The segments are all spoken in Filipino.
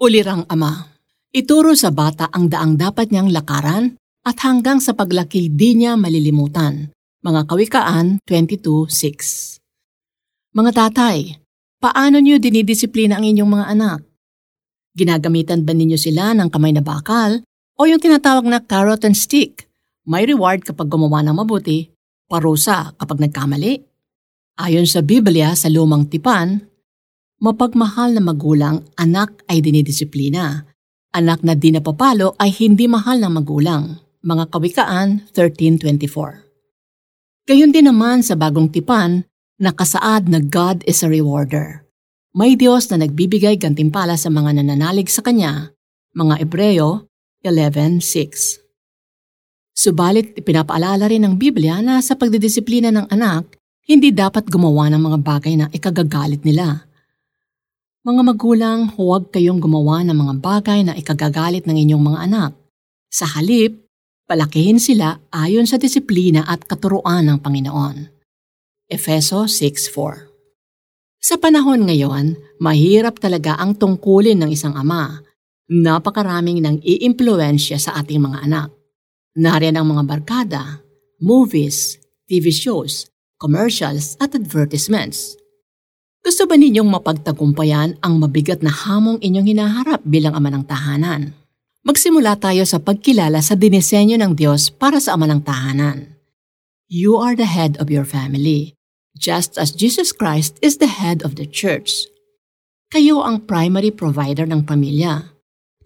Ulirang ama, ituro sa bata ang daang dapat niyang lakaran at hanggang sa paglaki di niya malilimutan. Mga Kawikaan 22.6 Mga tatay, paano niyo dinidisiplina ang inyong mga anak? Ginagamitan ba ninyo sila ng kamay na bakal o yung tinatawag na carrot and stick? May reward kapag gumawa ng mabuti, parusa kapag nagkamali. Ayon sa Biblia sa lumang tipan, mapagmahal na magulang, anak ay dinidisiplina. Anak na di napapalo ay hindi mahal ng magulang. Mga Kawikaan 13.24 Gayon din naman sa bagong tipan, nakasaad na God is a rewarder. May Diyos na nagbibigay gantimpala sa mga nananalig sa Kanya, mga Ebreo 11.6. Subalit ipinapaalala rin ng Biblia na sa pagdidisiplina ng anak, hindi dapat gumawa ng mga bagay na ikagagalit nila. Mga magulang, huwag kayong gumawa ng mga bagay na ikagagalit ng inyong mga anak. Sa halip, Palakihin sila ayon sa disiplina at katuruan ng Panginoon. Efeso 6.4 Sa panahon ngayon, mahirap talaga ang tungkulin ng isang ama. Napakaraming nang iimpluensya sa ating mga anak. Nariyan ang mga barkada, movies, TV shows, commercials at advertisements. Gusto ba ninyong mapagtagumpayan ang mabigat na hamong inyong hinaharap bilang ama ng tahanan? Magsimula tayo sa pagkilala sa dinisenyo ng Diyos para sa ama ng tahanan. You are the head of your family, just as Jesus Christ is the head of the church. Kayo ang primary provider ng pamilya.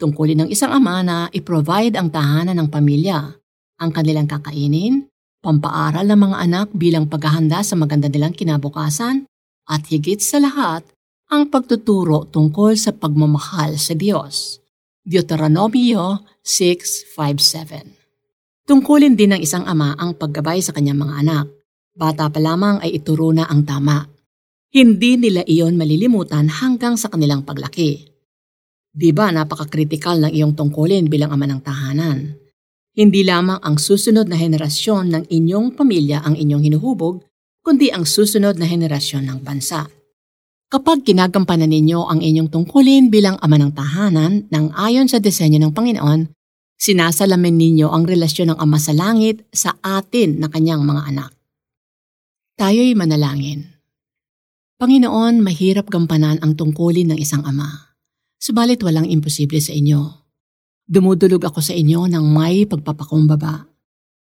Tungkulin ng isang ama na i-provide ang tahanan ng pamilya, ang kanilang kakainin, pampaaral ng mga anak bilang paghahanda sa maganda nilang kinabukasan, at higit sa lahat, ang pagtuturo tungkol sa pagmamahal sa Diyos. Deuteronomio 6.5.7 Tungkulin din ng isang ama ang paggabay sa kanyang mga anak. Bata pa lamang ay ituro na ang tama. Hindi nila iyon malilimutan hanggang sa kanilang paglaki. Di ba napaka-critical ng iyong tungkulin bilang ama ng tahanan? Hindi lamang ang susunod na henerasyon ng inyong pamilya ang inyong hinuhubog, kundi ang susunod na henerasyon ng bansa. Kapag ginagampanan ninyo ang inyong tungkulin bilang ama ng tahanan nang ayon sa disenyo ng Panginoon, sinasalamin ninyo ang relasyon ng Ama sa Langit sa atin na kanyang mga anak. Tayo'y manalangin. Panginoon, mahirap gampanan ang tungkulin ng isang ama. Subalit walang imposible sa inyo. Dumudulog ako sa inyo ng may pagpapakumbaba.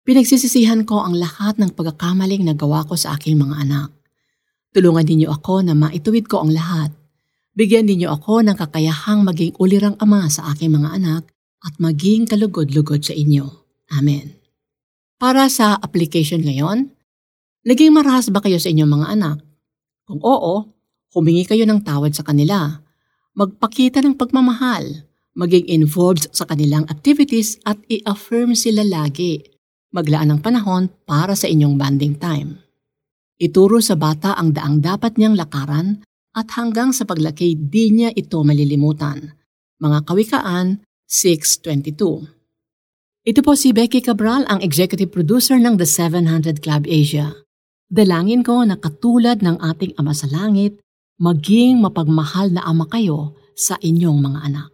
Pinagsisisihan ko ang lahat ng pagkakamaling nagawa ko sa aking mga anak. Tulungan ninyo ako na maituwid ko ang lahat. Bigyan ninyo ako ng kakayahang maging ulirang ama sa aking mga anak at maging kalugod-lugod sa inyo. Amen. Para sa application ngayon, naging marahas ba kayo sa inyong mga anak? Kung oo, humingi kayo ng tawad sa kanila. Magpakita ng pagmamahal. Maging involved sa kanilang activities at i-affirm sila lagi. Maglaan ng panahon para sa inyong bonding time. Ituro sa bata ang daang dapat niyang lakaran at hanggang sa paglaki di niya ito malilimutan. Mga Kawikaan 6.22 Ito po si Becky Cabral, ang executive producer ng The 700 Club Asia. Dalangin ko na katulad ng ating Ama sa Langit, maging mapagmahal na ama kayo sa inyong mga anak.